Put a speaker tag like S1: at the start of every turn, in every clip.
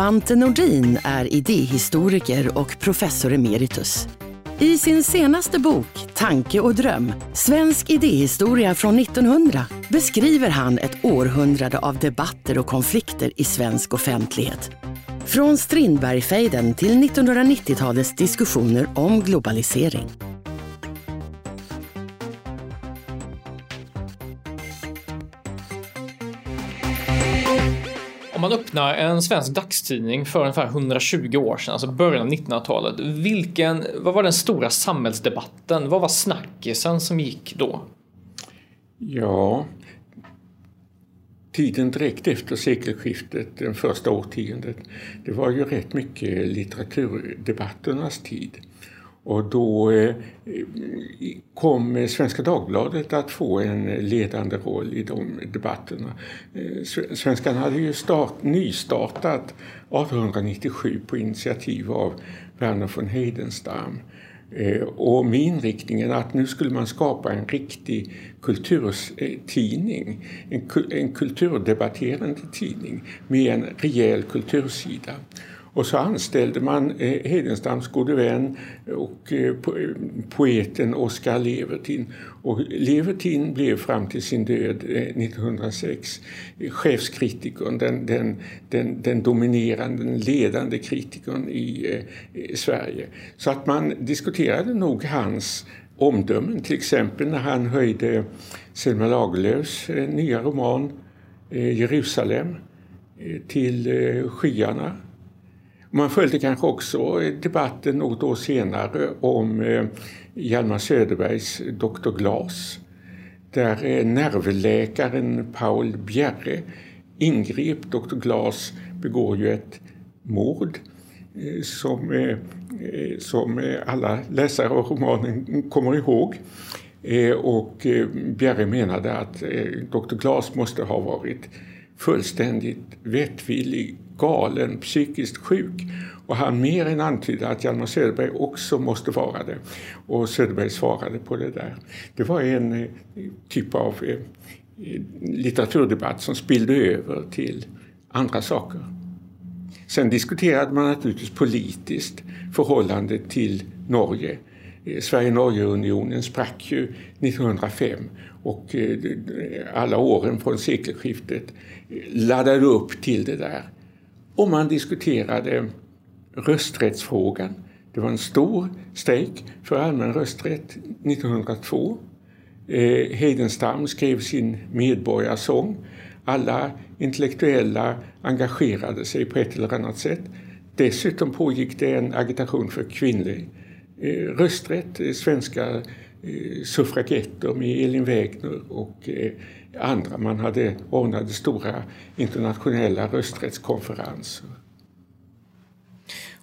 S1: Svante Nordin är idéhistoriker och professor emeritus. I sin senaste bok Tanke och dröm, Svensk idéhistoria från 1900 beskriver han ett århundrade av debatter och konflikter i svensk offentlighet. Från Strindbergfejden till 1990-talets diskussioner om globalisering.
S2: Om man öppnar en svensk dagstidning för ungefär 120 år sedan, alltså början av 1900-talet, vilken, vad var den stora samhällsdebatten? Vad var snackisen som gick då?
S3: Ja, tiden direkt efter sekelskiftet, det första årtiondet, det var ju rätt mycket litteraturdebatternas tid. Och då eh, kom Svenska Dagbladet att få en ledande roll i de debatterna. Eh, Svenskan hade ju start, nystartat 1897 på initiativ av Verner von Heidenstam eh, och med inriktningen att nu skulle man skapa en riktig kulturtidning, en kulturdebatterande tidning med en rejäl kultursida. Och så anställde man eh, Hedenstams gode vän och eh, poeten Oskar Levertin. Och Levertin blev fram till sin död eh, 1906 chefskritikern, den, den, den, den dominerande, den ledande kritikern i, i Sverige. Så att man diskuterade nog hans omdömen, till exempel när han höjde Selma Lagerlöfs nya roman Jerusalem till skyarna man följde kanske också debatten något år senare om eh, Hjalmar Söderbergs Dr. Glas där eh, nervläkaren Paul Bjerre ingrep. Dr. Glas begår ju ett mord eh, som, som alla läsare av romanen kommer ihåg. Och Bjerre menade att Dr. Glas måste ha varit fullständigt vettvillig galen, psykiskt sjuk. Och han mer än antydde att Hjalmar Söderberg också måste vara det. Och Söderberg svarade på det där. Det var en eh, typ av eh, litteraturdebatt som spillde över till andra saker. Sen diskuterade man naturligtvis politiskt förhållandet till Norge. Eh, Sverige-Norge-unionen sprack ju 1905 och alla åren från sekelskiftet laddade upp till det där. Och man diskuterade rösträttsfrågan. Det var en stor strejk för allmän rösträtt 1902. Eh, Heidenstam skrev sin medborgarsång. Alla intellektuella engagerade sig på ett eller annat sätt. Dessutom pågick det en agitation för kvinnlig eh, rösträtt. Svenska eh, suffragetter med Elin Wägner och eh, andra. Man hade ordnade stora internationella rösträttskonferenser.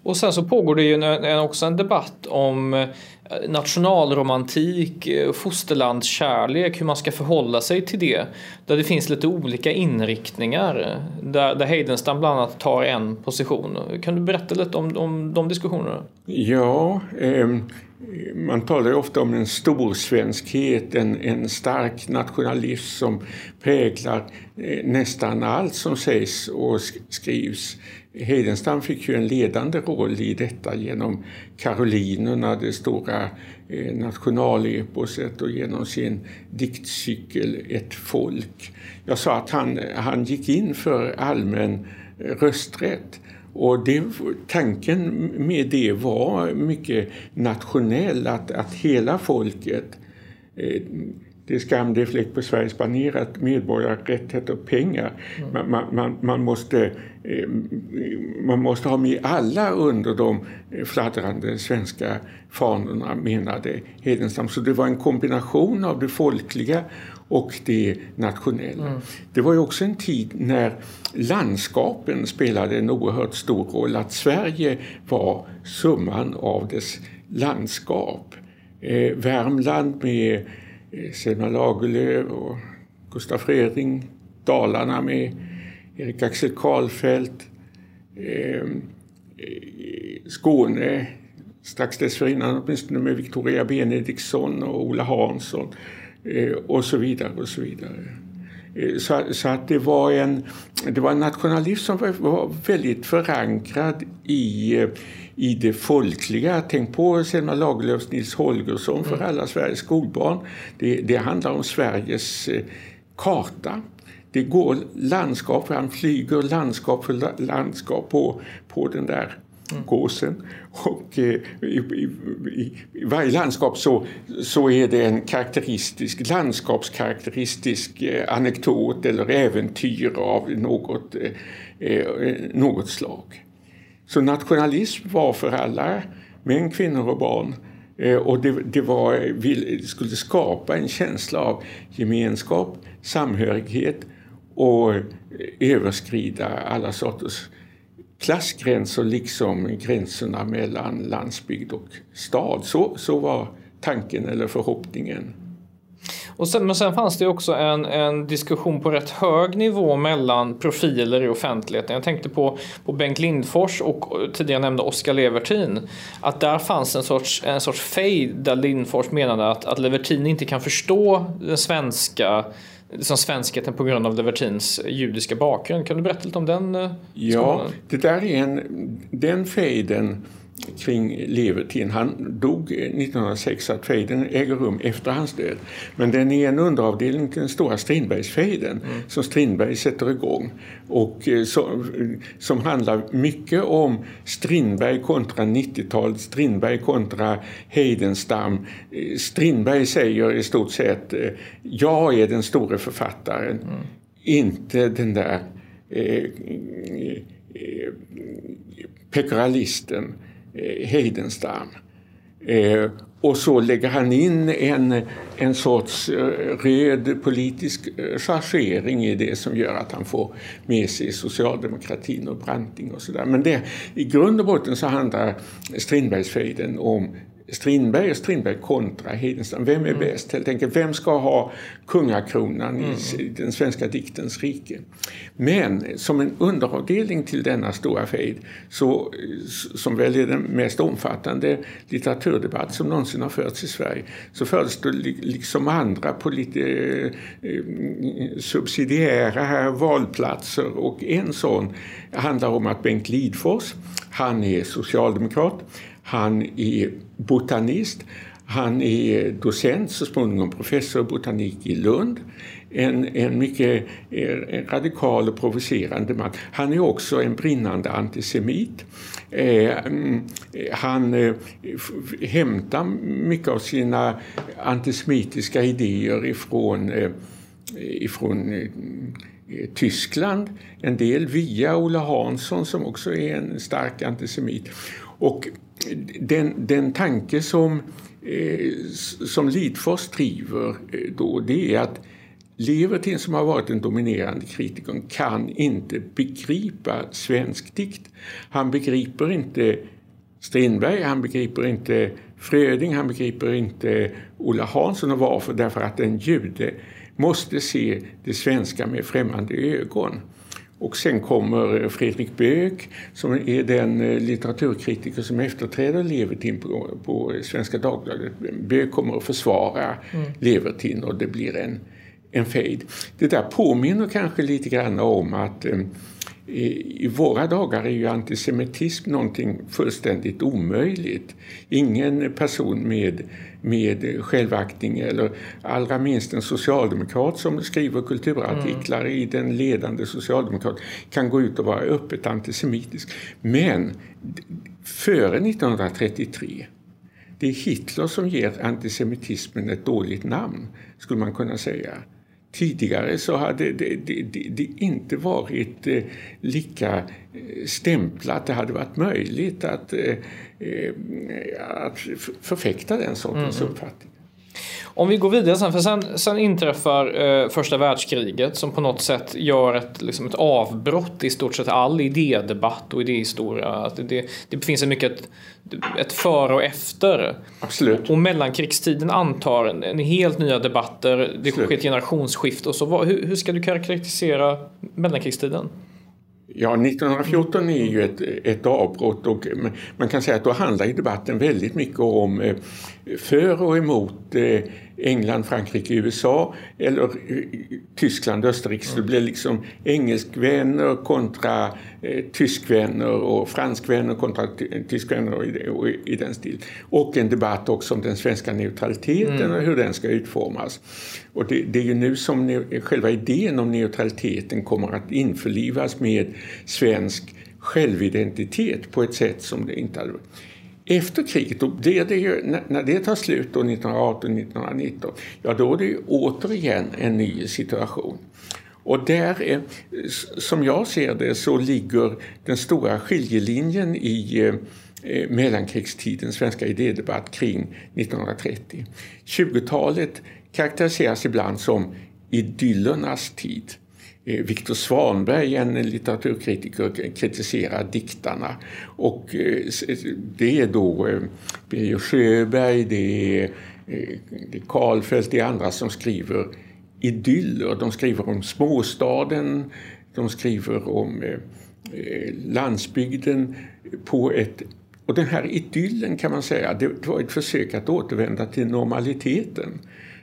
S2: Och sen så pågår det ju också en debatt om eh, nationalromantik, eh, fosterlandskärlek, hur man ska förhålla sig till det. Där det finns lite olika inriktningar. Där, där Heidenstam bland annat tar en position. Kan du berätta lite om, om de diskussionerna?
S3: Ja, eh, man talar ju ofta om en storsvenskhet, en, en stark nationalism som präglar eh, nästan allt som sägs och skrivs. Heidenstam fick ju en ledande roll i detta genom Karolinerna, det stora eh, nationaleposet och genom sin diktcykel Ett folk. Jag sa att han, han gick in för allmän eh, rösträtt och det, tanken med det var mycket nationell, att, att hela folket eh, det är skam, det är fläck på Sveriges baner att medborgarrätt heter pengar. Mm. Man, man, man, måste, eh, man måste ha med alla under de fladdrande svenska fanorna, menade Hedenstam. Så det var en kombination av det folkliga och det nationella. Mm. Det var ju också en tid när landskapen spelade en oerhört stor roll. Att Sverige var summan av dess landskap. Eh, Värmland med eh, Selma Lagerlöf och Gustaf Fröding. Dalarna med Erik Axel Karlfeldt. Eh, Skåne strax dessförinnan åtminstone med Victoria Benediktsson och Ola Hansson och så vidare och så vidare. Så, så, att det var, en, det var en nationalism som var, var väldigt förankrad i, i det folkliga. Tänk på Selma Lagerlöfs Nils Holgersson för mm. alla Sveriges skolbarn. Det, det handlar om Sveriges eh, karta. Det går landskap, han flyger landskap för landskap på, på den där mm. gåsen. Och eh, i, i, i, varje landskap så, så är det en karaktäristisk, landskapskaraktäristisk eh, anekdot eller äventyr av något, eh, eh något slag. Så nationalism var för alla, män, kvinnor och barn. Eh, och det, det var, vi skulle skapa en känsla av gemenskap, samhörighet och eh, överskrida alla sorters klassgränser liksom gränserna mellan landsbygd och stad. Så, så var tanken eller förhoppningen.
S2: Och sen, men sen fanns det också en, en diskussion på rätt hög nivå mellan profiler i offentligheten. Jag tänkte på, på Bengt Lindfors och tidigare nämnde Oskar Levertin. Att där fanns en sorts, en sorts fejd där Lindfors menade att, att Levertin inte kan förstå den svenska som svenskheten på grund av Levertins judiska bakgrund. Kan du berätta lite om den? Eh,
S3: ja, det där är en, den fejden kring Levertin. Han dog 1906, att fejden äger rum efter hans död. Men den är en underavdelning till den stora Strindbergsfejden mm. som Strindberg sätter igång. Och eh, så, som handlar mycket om Strindberg kontra 90-talet, Strindberg kontra Heidenstam. Eh, Strindberg säger i stort sett eh, jag är den store författaren, mm. inte den där eh, eh, pekoralisten Eh, Heidenstam. Eh, och så lägger han in en, en sorts eh, röd politisk chargering i det som gör att han får med sig socialdemokratin och Branting och sådär. Men det, i grund och botten så handlar Strindbergsfejden om Strindberg och Strindberg kontra Hedenström. Vem är mm. bäst helt enkelt? Vem ska ha kungakronan mm. i den svenska diktens rike? Men som en underavdelning till denna stora fejd, så, som väl är den mest omfattande litteraturdebatt som någonsin har förts i Sverige, så fördes det liksom andra på lite eh, subsidiära valplatser och en sån handlar om att Bengt Lidfors, han är socialdemokrat, han är botanist. Han är docent, så småningom professor i botanik i Lund. En, en mycket en radikal och provocerande man. Han är också en brinnande antisemit. Eh, mm, han eh, hämtar mycket av sina antisemitiska idéer ifrån, eh, ifrån eh, Tyskland. En del via Ola Hansson som också är en stark antisemit. Och den, den tanke som, eh, som Lidfors driver eh, då, det är att Levertin som har varit den dominerande kritikern kan inte begripa svensk dikt. Han begriper inte Strindberg, han begriper inte Fröding, han begriper inte Ola Hansson. Och varför? Därför att en jude måste se det svenska med främmande ögon. Och sen kommer Fredrik Böök som är den eh, litteraturkritiker som efterträder Levertin på, på Svenska Dagbladet. Böök kommer att försvara mm. Levertin och det blir en, en fejd. Det där påminner kanske lite grann om att eh, i våra dagar är ju antisemitism någonting fullständigt omöjligt. Ingen person med, med självaktning eller allra minst en socialdemokrat som skriver kulturartiklar mm. i den ledande socialdemokrat kan gå ut och vara öppet antisemitisk. Men före 1933 det är Hitler som ger antisemitismen ett dåligt namn, skulle man kunna säga. Tidigare så hade det, det, det, det inte varit eh, lika eh, stämplat. Det hade varit möjligt att, eh, att förfäkta den sortens mm. uppfattning.
S2: Om vi går vidare sen, för sen, sen inträffar eh, första världskriget som på något sätt gör ett, liksom ett avbrott i stort sett all idédebatt och idéhistoria. Att det, det finns en mycket ett, ett före och efter.
S3: Absolut.
S2: Och mellankrigstiden antar en, en helt nya debatter. Det sker ett generationsskifte och så. Hur, hur ska du karaktärisera mellankrigstiden?
S3: Ja, 1914 är ju ett, ett avbrott och man kan säga att då handlar debatten väldigt mycket om eh, för och emot eh, England, Frankrike, USA eller eh, Tyskland, Österrike. Så det blir liksom engelskvänner kontra eh, tyskvänner och franskvänner kontra tyskvänner och i, och i den stilen. Och en debatt också om den svenska neutraliteten mm. och hur den ska utformas. Och det, det, är ju nu som själva idén om neutraliteten kommer att införlivas med svensk självidentitet på ett sätt som det inte hade efter kriget, då blir det ju, när det tar slut 1918-1919, ja då är det ju återigen en ny situation. Och där, är, som jag ser det, så ligger den stora skiljelinjen i eh, eh mellankrigstidens svenska idédebatt kring 1930. 20-talet karaktäriseras ibland som idyllernas tid. Eh, Viktor Svanberg, en litteraturkritiker, kritiserar diktarna. Och eh, eh, det är då Birger Sjöberg, det är Karlfeldt, det är andra som skriver idyller. De skriver om småstaden, de skriver om landsbygden på ett och den här idyllen kan man säga, det var ett försök att återvända till normaliteten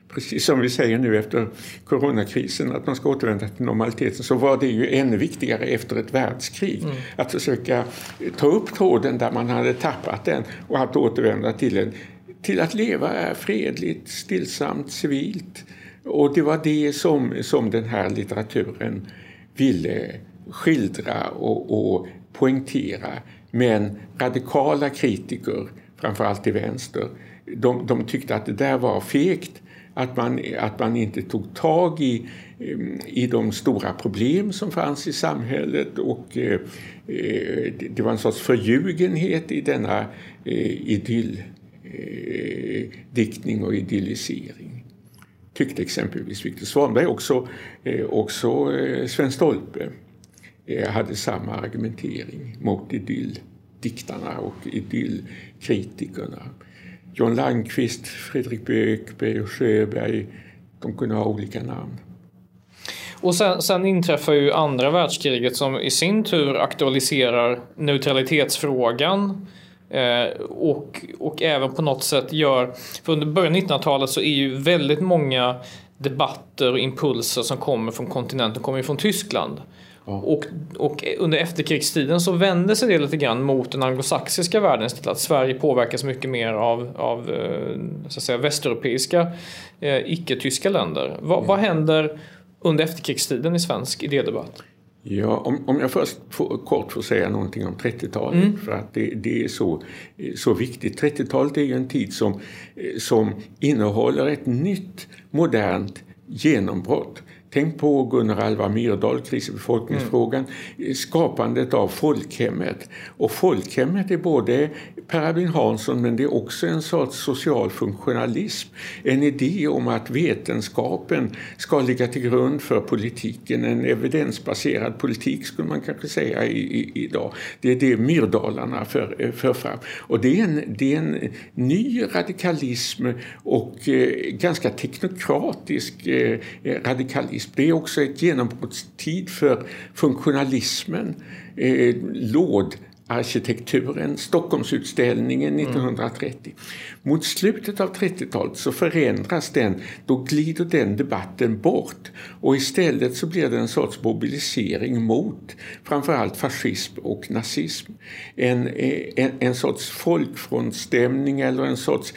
S3: precis som vi säger nu efter coronakrisen, att man ska återvända till normaliteten, så var det ju ännu viktigare efter ett världskrig. Mm. Att försöka ta upp tråden där man hade tappat den och att återvända till den. Till att leva fredligt, stillsamt, civilt. Och det var det som, som den här litteraturen ville skildra och, och poängtera. Men radikala kritiker, framförallt till vänster, de, de tyckte att det där var fegt att man, att man inte tog tag i, i de stora problem som fanns i samhället och eh, det var en sorts förljugenhet i denna eh, idylldiktning eh, och idyllisering. Tyckte exempelvis Viktor Svanberg, också, eh, också Sven Stolpe hade samma argumentering mot idylldiktarna och idyllkritikerna. John Landqvist, Fredrik Böök, Birger Sjöberg. De kunde ha olika namn.
S2: Och sen, sen inträffar ju andra världskriget som i sin tur aktualiserar neutralitetsfrågan. Eh, och, och även på något sätt gör, för under början av 1900-talet så är ju väldigt många debatter och impulser som kommer från kontinenten kommer ju från Tyskland. Och, och under efterkrigstiden så vände sig det lite grann mot den anglosaxiska världen istället. Att Sverige påverkas mycket mer av, av eh, så att säga, västeuropeiska eh, icke-tyska länder. Va, mm. Vad händer under efterkrigstiden i svensk idédebatt?
S3: Ja, om, om jag först får, kort får säga någonting om 30-talet mm. för att det, det, är så, så viktigt. 30-talet är ju en tid som, som innehåller ett nytt modernt genombrott. Tänk på Gunnar Alvar Myrdal, kris och befolkningsfrågan, mm. skapandet av folkhemmet. Och folkhemmet är både Per Albin Hansson men det är också en sorts social funktionalism. En idé om att vetenskapen ska ligga till grund för politiken. En evidensbaserad politik skulle man kanske säga i, i, idag. Det är det Myrdalarna för, för fram. Och det är, en, det är en ny radikalism och eh, ganska teknokratisk eh, radikalism. Det är också ett genombrottstid för funktionalismen. Eh, låd arkitekturen, Stockholmsutställningen 1930. Mm. Mot slutet av 30-talet så förändras den, då glider den debatten bort och istället så blir det en sorts mobilisering mot framförallt fascism och nazism. En, en, en sorts folkfrontstämning eller en sorts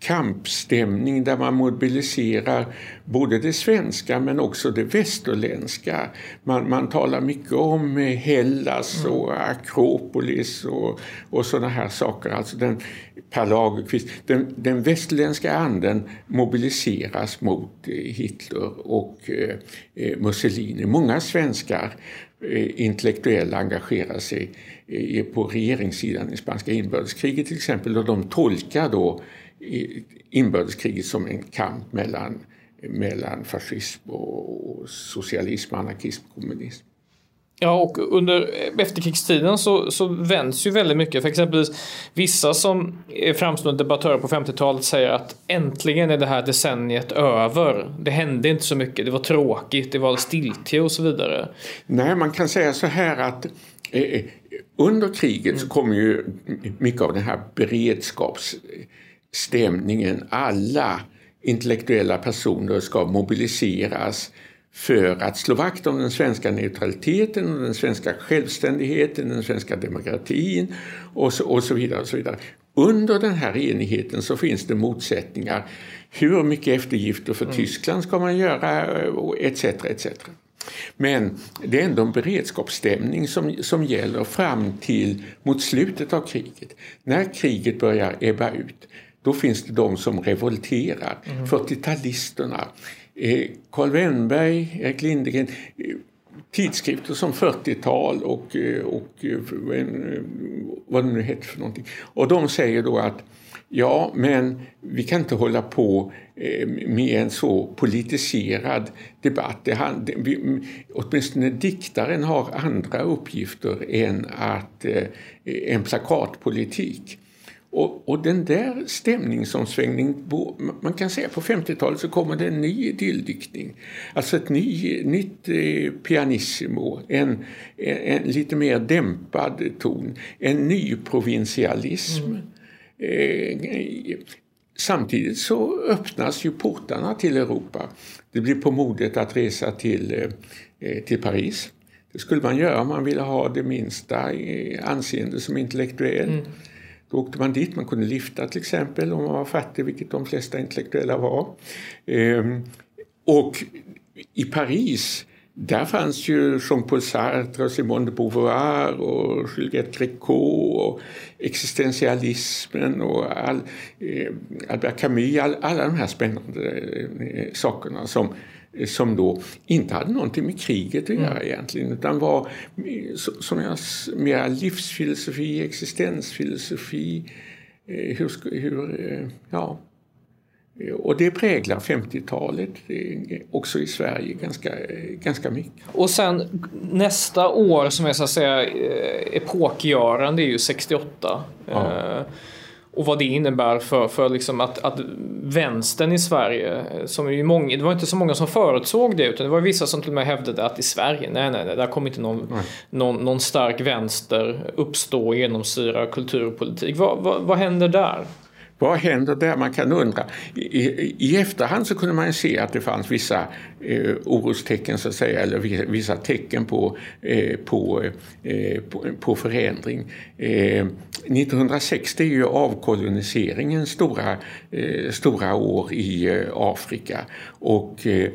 S3: kampstämning där man mobiliserar både det svenska men också det västerländska. Man, man talar mycket om Hellas mm. och Akropolis och, och sådana här saker. Alltså den, per Lagerkvist, den, den västerländska anden mobiliseras mot eh, Hitler och eh, eh, Mussolini. Många svenskar eh, intellektuella engagerar sig eh, på regeringssidan i spanska inbördeskriget till exempel och de tolkar då inbördeskriget som en kamp mellan, mellan fascism och socialism, anarkism, kommunism.
S2: Ja, och under efterkrigstiden så, så vänds ju väldigt mycket. För exempelvis vissa som är framstående debattörer på 50-talet säger att äntligen är det här decenniet över. Det hände inte så mycket, det var tråkigt, det var stiltje och så vidare.
S3: Nej, man kan säga så här att eh, under kriget så kom ju mycket av den här beredskapsstämningen. Alla intellektuella personer ska mobiliseras för att slå vakt om den svenska neutraliteten, och den svenska självständigheten, den svenska demokratin och så, och så vidare. Och så vidare. Under den här enigheten så finns det motsättningar. Hur mycket eftergifter för mm. Tyskland ska man göra etc. etc. Men det är ändå en beredskapsstämning som, som gäller fram till mot slutet av kriget. När kriget börjar ebba ut då finns det de som revolterar. Mm. 40-talisterna, Eh, Carl Wennberg, Erik Lindegren, eh, tidskrifter som 40-tal och, eh, och vad det nu heter för någonting. Och de säger då att ja, men vi kan inte hålla på med en så politiserad debatt. Det, vi, åtminstone diktaren har andra uppgifter än att, en plakatpolitik. Och, och, den där stämningsomsvängningen, man kan säga på 50-talet så kommer det en ny idylldiktning. Alltså ett ny, nytt eh, pianissimo, en, en, en, lite mer dämpad ton, en ny provinsialism. Mm. Eh, eh, samtidigt så öppnas ju portarna till Europa. Det blir på modet att resa till, eh, eh, till Paris. Det skulle man göra om man ville ha det minsta eh, anseende som intellektuell. Mm. Då åkte man dit, man kunde lifta till exempel om man var fattig, vilket de flesta intellektuella var. Ehm, och i Paris där fanns ju Jean-Paul Sartre, Simone de Beauvoir och Juliette Gréco och existentialismen och all, eh, Albert Camus, all, alla de här spännande eh, sakerna som som då inte hade någonting med kriget att göra mm. egentligen utan var som jag, mer livsfilosofi, existensfilosofi. Eh, hur, hur, eh, ja. Och det präglar 50-talet också i Sverige ganska, ganska mycket.
S2: Och sen nästa år som är så att säga eh, epokgörande är ju 68. Ja och vad det innebär för, för liksom att, att vänstern i Sverige, som är många, det var inte så många som förutsåg det utan det var vissa som till och med hävdade att i Sverige, nej nej, nej där kommer inte någon, någon, någon, stark vänster uppstå och genomsyra kulturpolitik. Vad, vad, vad händer där?
S3: Vad händer där? Man kan undra. I, i efterhand så kunde man se att det fanns vissa eh, orostecken så att säga, eller vissa tecken på, eh, på, eh, på, på, förändring. Eh, 1960 är ju avkoloniseringens stora, eh, stora år i eh, Afrika och eh,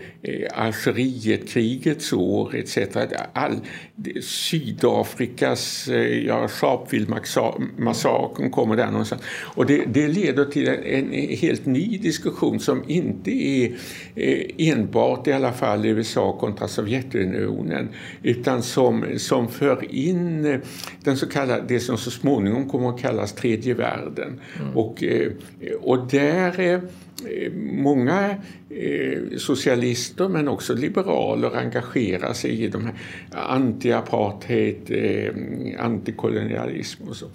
S3: Algerietkrigets år etc. All, Sydafrikas, eh, ja, Sharpeville-massakern kommer där någonstans. Och det, det leder till en, en, helt ny diskussion som inte är eh, enbart i alla fall USA kontra Sovjetunionen utan som, som för in eh, den så kallade, det som så småningom kommer att kallas tredje världen. Mm. Och, eh, och där många socialister men också liberaler engagerar sig i de här anti-apartheid, antikolonialism och så.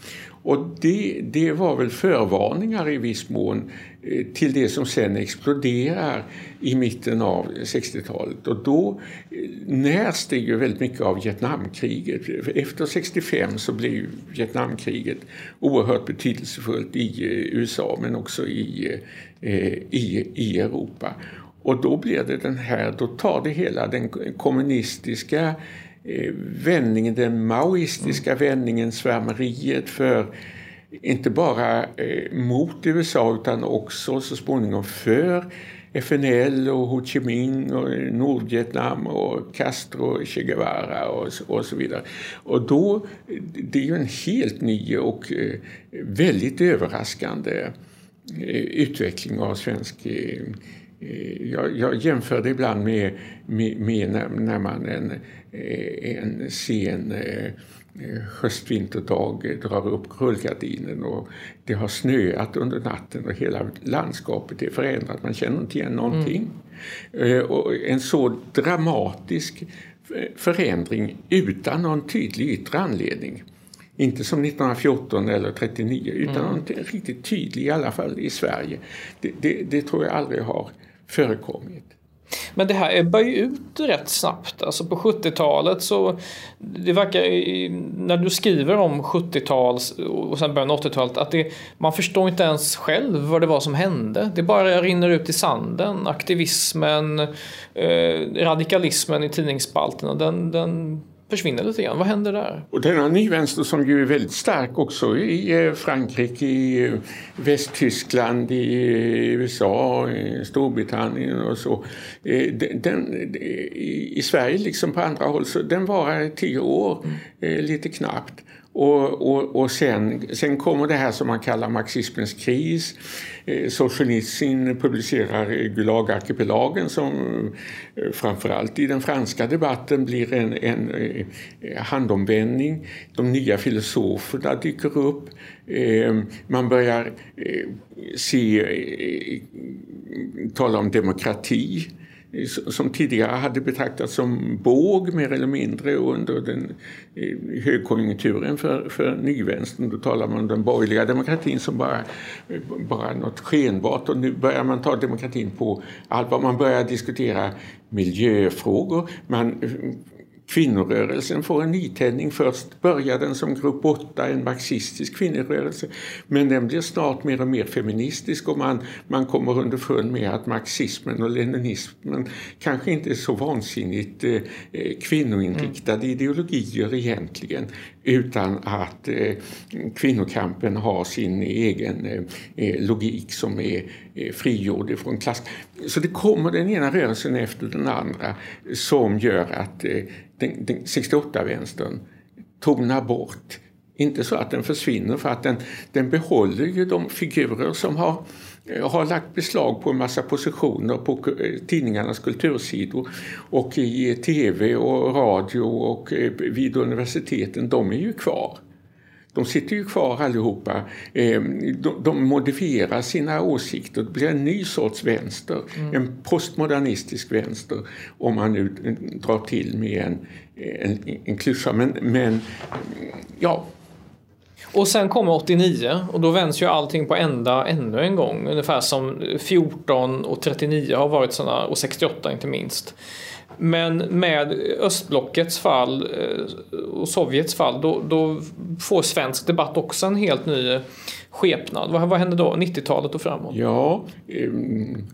S3: Och det, det var väl förvarningar i viss mån eh, till det som sen exploderar i mitten av 60-talet. Och då eh, närs det ju väldigt mycket av Vietnamkriget. Efter 65 så blev Vietnamkriget oerhört betydelsefullt i eh, USA men också i, i, i Europa. Och då blir det den här, då tar det hela den kommunistiska Eh, vändningen, den maoistiska mm. vändningen, svärmeriet för inte bara eh, mot USA utan också så småningom för FNL och Ho Chi Minh och Nordvietnam och Castro, Che Guevara och, och så vidare. Och då, det är ju en helt ny och eh, väldigt överraskande utveckling av svensk jag, jag jämför det ibland med, med, med när, när man en, en sen höstvinterdag drar upp rullgardinen och det har snöat under natten och hela landskapet är förändrat. Man känner inte igen någonting. Mm. Och en så dramatisk förändring utan någon tydlig yttre anledning. Inte som 1914 eller 39 utan mm. någonting riktigt tydlig i alla fall i Sverige. Det, det, det tror jag aldrig har förekommit.
S2: Men det här ebbar ju ut rätt snabbt. Alltså på 70-talet så det verkar när du skriver om 70-tal och sen början av 80-talet att det, man förstår inte ens själv vad det var som hände. Det bara rinner ut i sanden. Aktivismen, eh, radikalismen i tidningsspalterna den, den försvinner lite grann. Vad händer där?
S3: Och denna nyvänster som ju är väldigt stark också i eh, Frankrike, i eh, Västtyskland, i eh, USA, i Storbritannien och så. Den, I Sverige liksom på andra håll, så den varar tio år, mm. lite knappt. Och, och, och sen, sen kommer det här som man kallar marxismens kris. Eh, Solzhenitsyn publicerar Gulagarkipelagen som eh, framförallt i den franska debatten blir en, en eh, handomvändning. De nya filosoferna dyker upp. Eh, man börjar se, tala om demokrati som tidigare hade betraktats som båg mer eller mindre under den högkonjunkturen för, för nyvänstern. Då talar man om den borgerliga demokratin som bara, bara något skenbart och nu börjar man ta demokratin på allvar. Man börjar diskutera miljöfrågor. Man kvinnorörelsen får en nytändning. Först börjar den som grupp 8, en marxistisk kvinnorörelse. Men den blir snart mer och mer feministisk och man, man kommer underfund med att marxismen och leninismen kanske inte är så vansinnigt eh, kvinnoinriktade mm. ideologier egentligen utan att eh, kvinnokampen har sin egen eh, eh logik som är eh, frigjord från klass. Så det kommer den ena rörelsen efter den andra som gör att eh, den, den 68-vänstern tonar bort. Inte så att den försvinner för att den, den behåller ju de figurer som har eh, har lagt beslag på en massa positioner på eh, tidningarnas kultursidor och i tv och radio och eh, vid universiteten, de är ju kvar. De sitter ju kvar allihopa. De modifierar sina åsikter. Det blir en ny sorts vänster. Mm. En postmodernistisk vänster om man nu drar till med en, en, en klyscha. Men, men ja,
S2: och sen kommer 89 och då vänds ju allting på ända ännu en gång. Ungefär som 14 och 39 har varit sådana och 68 inte minst. Men med östblockets fall eh, och Sovjets fall då, då får svensk debatt också en helt ny skepnad. Vad, vad händer då? 90-talet och framåt?
S3: Ja, um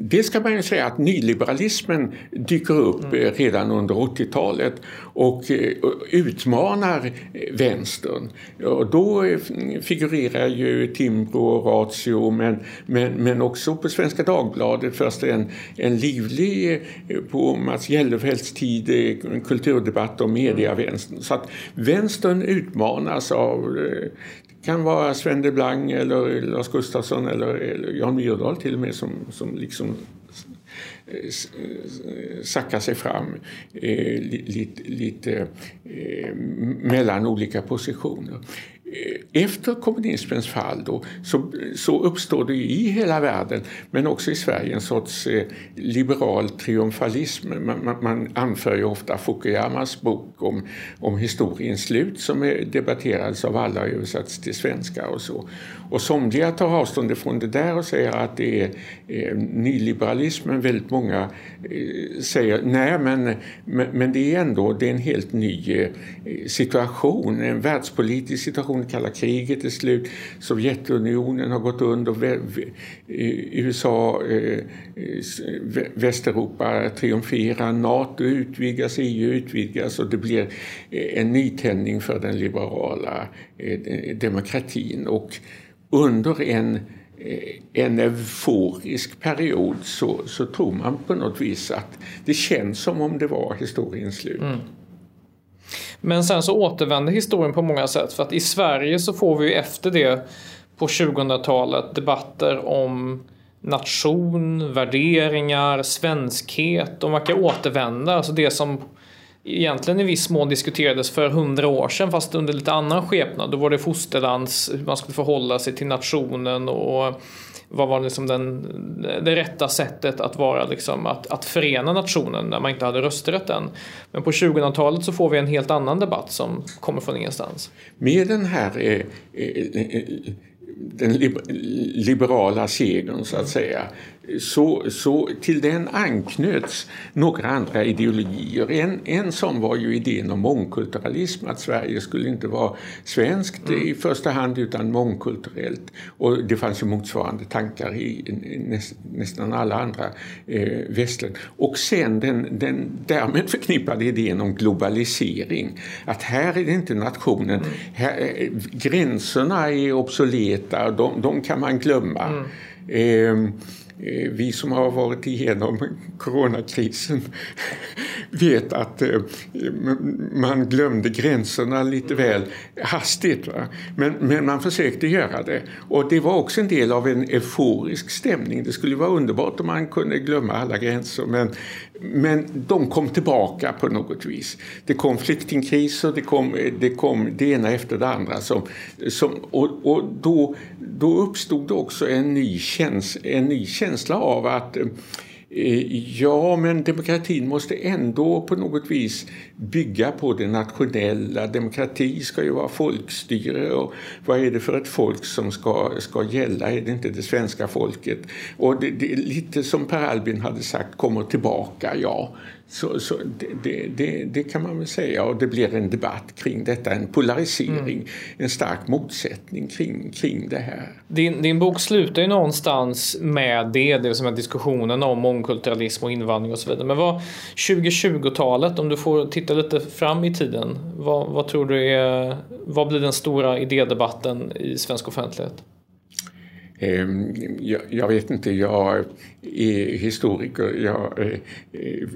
S3: det ska man ju säga att nyliberalismen dyker upp mm. redan under 80-talet och eh, utmanar vänstern. Och då figurerar ju Timbro och Ratio men, men, men också på Svenska Dagbladet först en, en livlig, eh, på Mats Gellerfeldts tid, kulturdebatt om mediavänstern. Så att vänstern utmanas av kan vara Sven Delblanc eller Lars Gustafsson eller, eller Jan Myrdal till och med som, som liksom eh, sacka sackar sig fram eh, lite, lite eh, mellan olika positioner. Efter kommunismens fall då, så, så uppstår det i hela världen, men också i Sverige, en sorts eh, liberal triumfalism. Man, man, man, anför ju ofta Fukuyamas bok om, om historiens slut som är debatterades av alla och översatts till svenska och så. Och somliga tar avstånd ifrån det där och säger att det är eh, nyliberalismen. Väldigt många eh, säger nej, men, men, men, det är ändå det är en helt ny eh, situation, en världspolitisk situation. Kalla kriget är slut, Sovjetunionen har gått under, USA, eh, eh Västeuropa triumferar, Nato utvidgas, EU utvidgas och det blir eh, en nytändning för den liberala eh, demokratin. Och under en, eh, en euforisk period så, så tror man på något vis att det känns som om det var historiens slut. Mm.
S2: Men sen så återvänder historien på många sätt för att i Sverige så får vi efter det på 2000-talet debatter om nation, värderingar, svenskhet. De verkar återvända. Alltså det som egentligen i viss mån diskuterades för hundra år sedan fast under lite annan skepnad. Då var det fosterlands, hur man skulle förhålla sig till nationen och vad var liksom den, det rätta sättet att vara liksom, att, att förena nationen när man inte hade rösträtt än. Men på 2000-talet så får vi en helt annan debatt som kommer från ingenstans.
S3: Med den här eh, eh, eh den liberala segern så att säga så, så till den anknöts några andra ideologier. En, en sån var ju idén om mångkulturalism, att Sverige skulle inte vara svenskt mm. i första hand utan mångkulturellt. Och det fanns ju motsvarande tankar i näst, nästan alla andra eh, västländer. Och sen den, den därmed förknippade idén om globalisering. Att här är det inte nationen, mm. här, eh, gränserna är obsoleta, de, de kan man glömma. Mm. Eh, Eh, vi som har varit igenom coronakrisen vet att eh, man glömde gränserna lite väl hastigt. Men, men man försökte göra det. Och det var också en del av en euforisk stämning. Det skulle vara underbart om man kunde glömma alla gränser men, men de kom tillbaka på något vis. Det kom flyktingkriser, det kom det, kom det ena efter det andra. Som, som, och och då, då uppstod det också en ny, en ny känsla av att eh, ja, men demokratin måste ändå på något vis bygga på det nationella. Demokrati ska ju vara folkstyre och vad är det för ett folk som ska, ska gälla? Är det inte det svenska folket? Och det, det lite som Per Albin hade sagt, kommer tillbaka, ja. Så, så det, det, det, kan man väl säga och det blir en debatt kring detta, en polarisering, mm. en stark motsättning kring, kring det här.
S2: Din, din bok slutar ju någonstans med det, det som är diskussionen om mångkulturalism och invandring och så vidare. Men vad 2020-talet, om du får titta lite fram i tiden, vad, vad tror du är, vad blir den stora idédebatten i svensk offentlighet?
S3: Ehm, jag, vet inte, jag är historiker, jag eh,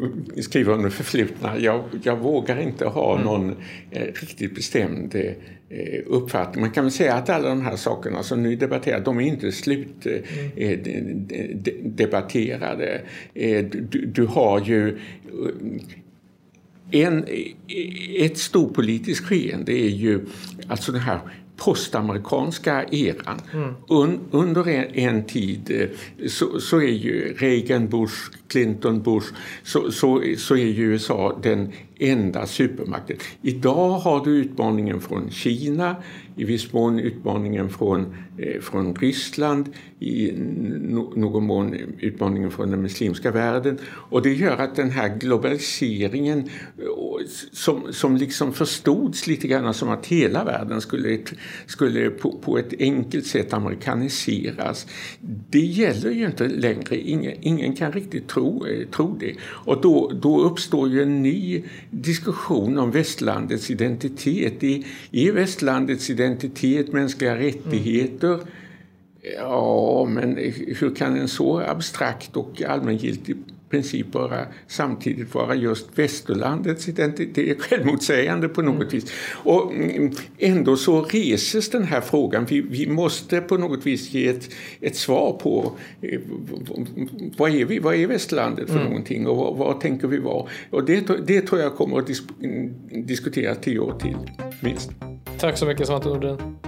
S3: skriver om det förflutna. Jag, jag vågar inte ha mm. någon eh, riktigt bestämd eh, uppfattning. Man kan väl säga att alla de här sakerna som nu debatteras, de är inte slutdebatterade. Mm. Du, du har ju en, ett storpolitiskt skeende är ju alltså det här postamerikanska eran. Mm. Un, under en, en, tid eh, så, så, är ju Reagan, Bush, Clinton, Bush så, så, så är ju USA den enda supermakten. Idag har du utmaningen från Kina, i viss mån utmaningen från, eh, från Ryssland, i no, någon mån utmaningen från den muslimska världen. Och det gör att den här globaliseringen eh, som, som liksom förstods lite grann som att hela världen skulle, skulle på, på ett enkelt sätt amerikaniseras. Det gäller ju inte längre. Ingen, ingen kan riktigt tro, eh, tro det. Och då, då uppstår ju en ny diskussion om västlandets identitet. Är, är västlandets identitet mänskliga rättigheter? Mm. Ja, men hur kan en så abstrakt och allmängiltig princip bara samtidigt vara just västerlandets identitet? Det är självmotsägande på något mm. vis. Och mm, ändå så reses den här frågan. Vi, vi måste på något vis ge ett, ett svar på eh, vad är, vi, vad är västerlandet för mm. någonting och vad, vad, tänker vi vara? Och det, det tror jag kommer att dis diskuteras tio år till, minst.
S2: Tack så mycket Svante Nordin.